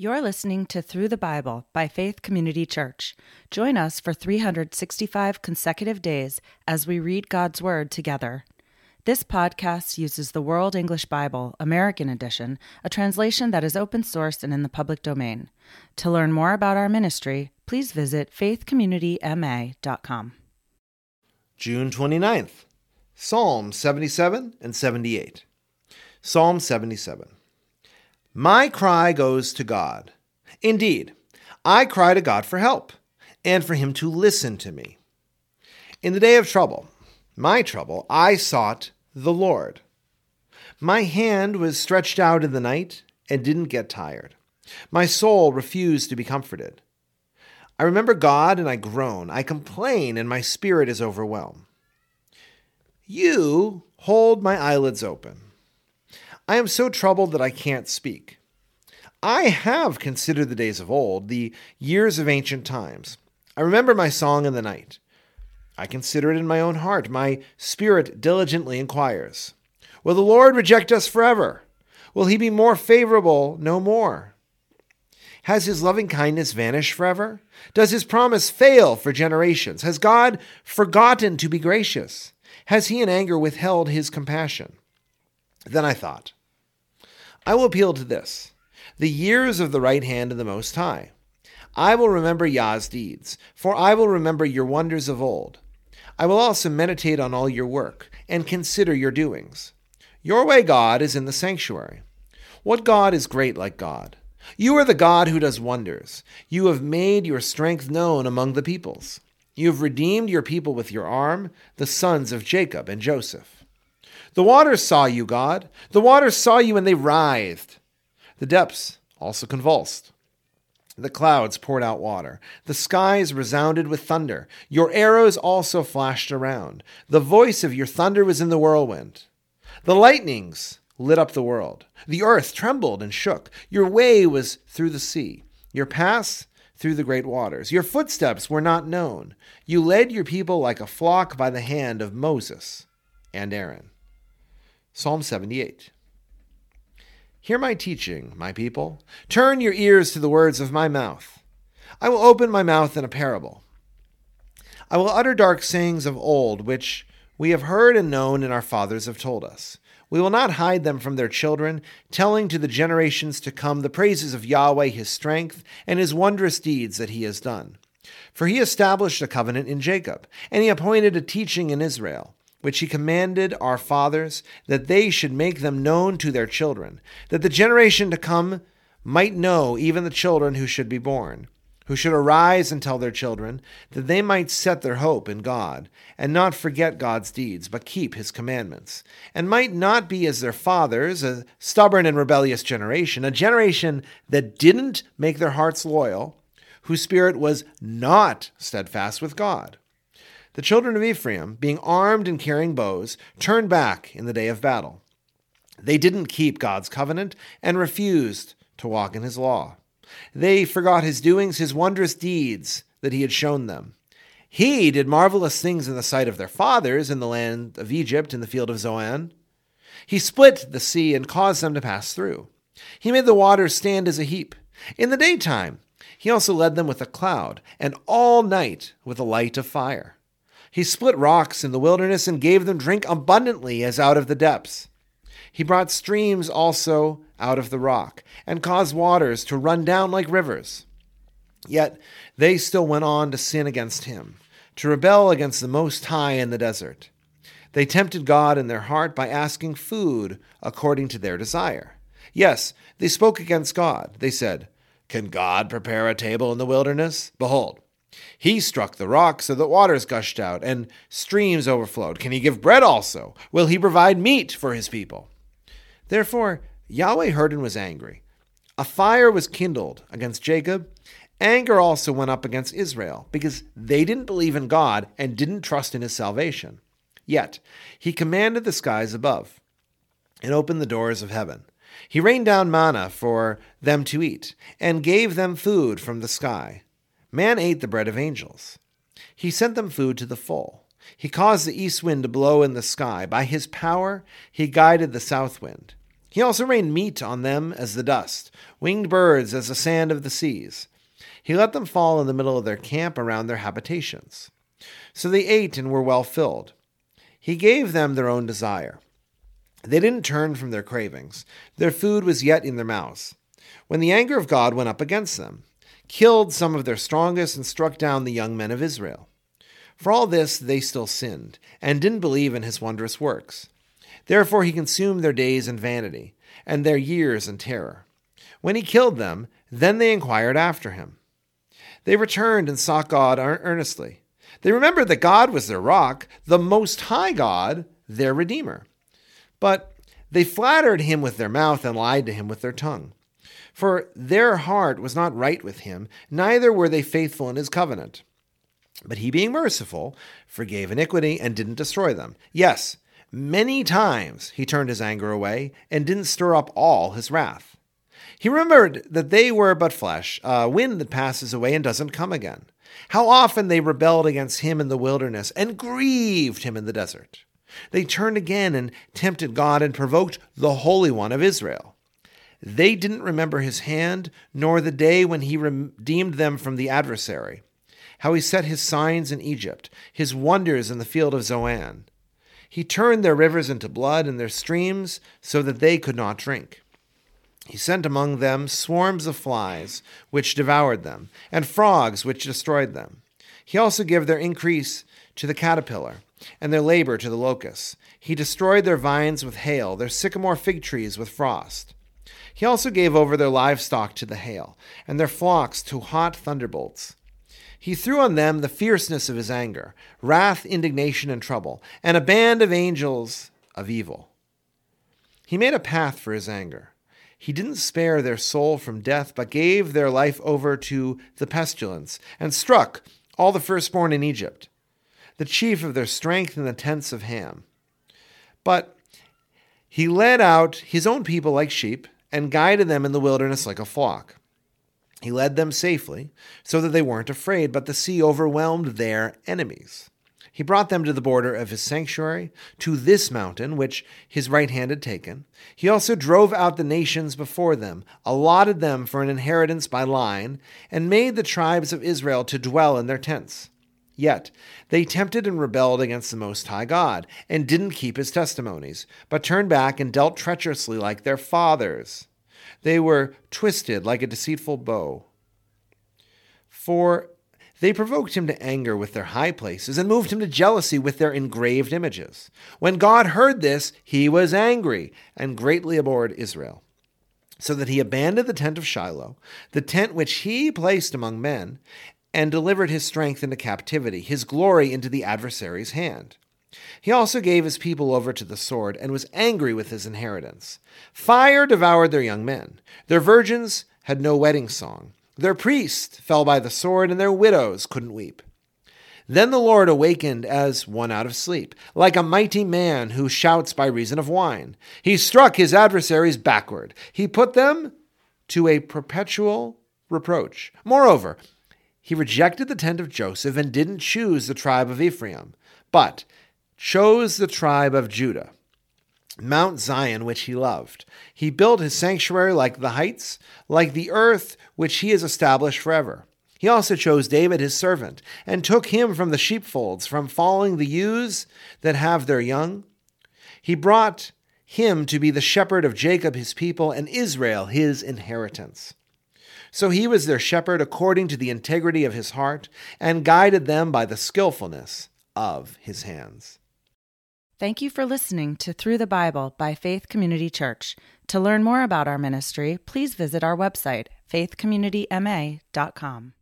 You're listening to Through the Bible by Faith Community Church. Join us for 365 consecutive days as we read God's Word together. This podcast uses the World English Bible, American Edition, a translation that is open source and in the public domain. To learn more about our ministry, please visit faithcommunityma.com. June 29th, Psalm 77 and 78. Psalm 77. My cry goes to God. Indeed, I cry to God for help and for him to listen to me. In the day of trouble, my trouble, I sought the Lord. My hand was stretched out in the night and didn't get tired. My soul refused to be comforted. I remember God and I groan. I complain and my spirit is overwhelmed. You hold my eyelids open. I am so troubled that I can't speak. I have considered the days of old, the years of ancient times. I remember my song in the night. I consider it in my own heart. My spirit diligently inquires Will the Lord reject us forever? Will he be more favorable no more? Has his loving kindness vanished forever? Does his promise fail for generations? Has God forgotten to be gracious? Has he in anger withheld his compassion? Then I thought, I will appeal to this the years of the right hand of the Most High. I will remember Yah's deeds, for I will remember your wonders of old. I will also meditate on all your work and consider your doings. Your way, God, is in the sanctuary. What God is great like God? You are the God who does wonders. You have made your strength known among the peoples. You have redeemed your people with your arm, the sons of Jacob and Joseph. The waters saw you, God. The waters saw you and they writhed. The depths also convulsed. The clouds poured out water. The skies resounded with thunder. Your arrows also flashed around. The voice of your thunder was in the whirlwind. The lightnings lit up the world. The earth trembled and shook. Your way was through the sea, your paths through the great waters. Your footsteps were not known. You led your people like a flock by the hand of Moses and Aaron. Psalm 78. Hear my teaching, my people. Turn your ears to the words of my mouth. I will open my mouth in a parable. I will utter dark sayings of old, which we have heard and known, and our fathers have told us. We will not hide them from their children, telling to the generations to come the praises of Yahweh, his strength, and his wondrous deeds that he has done. For he established a covenant in Jacob, and he appointed a teaching in Israel which he commanded our fathers, that they should make them known to their children, that the generation to come might know, even the children who should be born, who should arise and tell their children, that they might set their hope in God, and not forget God's deeds, but keep his commandments, and might not be as their fathers, a stubborn and rebellious generation, a generation that didn't make their hearts loyal, whose spirit was not steadfast with God. The children of Ephraim, being armed and carrying bows, turned back in the day of battle. They didn't keep God's covenant and refused to walk in his law. They forgot his doings, his wondrous deeds that he had shown them. He did marvelous things in the sight of their fathers in the land of Egypt in the field of Zoan. He split the sea and caused them to pass through. He made the waters stand as a heap. In the daytime, he also led them with a cloud, and all night with a light of fire. He split rocks in the wilderness and gave them drink abundantly as out of the depths. He brought streams also out of the rock, and caused waters to run down like rivers. Yet they still went on to sin against him, to rebel against the Most High in the desert. They tempted God in their heart by asking food according to their desire. Yes, they spoke against God. They said, Can God prepare a table in the wilderness? Behold, he struck the rock so that waters gushed out and streams overflowed. Can he give bread also? Will he provide meat for his people? Therefore, Yahweh heard and was angry. A fire was kindled against Jacob. Anger also went up against Israel, because they didn't believe in God and didn't trust in his salvation. Yet, he commanded the skies above and opened the doors of heaven. He rained down manna for them to eat, and gave them food from the sky. Man ate the bread of angels. He sent them food to the full. He caused the east wind to blow in the sky. By his power, he guided the south wind. He also rained meat on them as the dust, winged birds as the sand of the seas. He let them fall in the middle of their camp around their habitations. So they ate and were well filled. He gave them their own desire. They didn't turn from their cravings. Their food was yet in their mouths. When the anger of God went up against them, killed some of their strongest and struck down the young men of Israel. For all this they still sinned, and didn't believe in his wondrous works. Therefore he consumed their days in vanity, and their years in terror. When he killed them, then they inquired after him. They returned and sought God earnestly. They remembered that God was their rock, the Most High God, their Redeemer. But they flattered him with their mouth and lied to him with their tongue. For their heart was not right with him, neither were they faithful in his covenant. But he, being merciful, forgave iniquity and didn't destroy them. Yes, many times he turned his anger away and didn't stir up all his wrath. He remembered that they were but flesh, a wind that passes away and doesn't come again. How often they rebelled against him in the wilderness and grieved him in the desert. They turned again and tempted God and provoked the Holy One of Israel. They didn't remember his hand, nor the day when he redeemed them from the adversary, how he set his signs in Egypt, his wonders in the field of Zoan. He turned their rivers into blood and their streams so that they could not drink. He sent among them swarms of flies, which devoured them, and frogs, which destroyed them. He also gave their increase to the caterpillar, and their labor to the locusts. He destroyed their vines with hail, their sycamore fig trees with frost. He also gave over their livestock to the hail, and their flocks to hot thunderbolts. He threw on them the fierceness of his anger, wrath, indignation, and trouble, and a band of angels of evil. He made a path for his anger he didn't spare their soul from death, but gave their life over to the pestilence, and struck all the firstborn in Egypt, the chief of their strength in the tents of Ham. But he led out his own people like sheep, and guided them in the wilderness like a flock. He led them safely, so that they weren't afraid, but the sea overwhelmed their enemies. He brought them to the border of his sanctuary, to this mountain, which his right hand had taken. He also drove out the nations before them, allotted them for an inheritance by line, and made the tribes of Israel to dwell in their tents. Yet they tempted and rebelled against the Most High God, and didn't keep his testimonies, but turned back and dealt treacherously like their fathers. They were twisted like a deceitful bow. For they provoked him to anger with their high places and moved him to jealousy with their engraved images. When God heard this, he was angry and greatly abhorred Israel. So that he abandoned the tent of Shiloh, the tent which he placed among men, and delivered his strength into captivity, his glory into the adversary's hand. He also gave his people over to the sword and was angry with his inheritance. Fire devoured their young men. Their virgins had no wedding song. Their priests fell by the sword, and their widows couldn't weep. Then the Lord awakened as one out of sleep, like a mighty man who shouts by reason of wine. He struck his adversaries backward. He put them to a perpetual reproach. Moreover, he rejected the tent of Joseph and didn't choose the tribe of Ephraim, but chose the tribe of Judah. Mount Zion, which he loved. He built his sanctuary like the heights, like the earth which he has established forever. He also chose David his servant, and took him from the sheepfolds, from following the ewes that have their young. He brought him to be the shepherd of Jacob his people, and Israel his inheritance. So he was their shepherd according to the integrity of his heart, and guided them by the skillfulness of his hands. Thank you for listening to Through the Bible by Faith Community Church. To learn more about our ministry, please visit our website, faithcommunityma.com.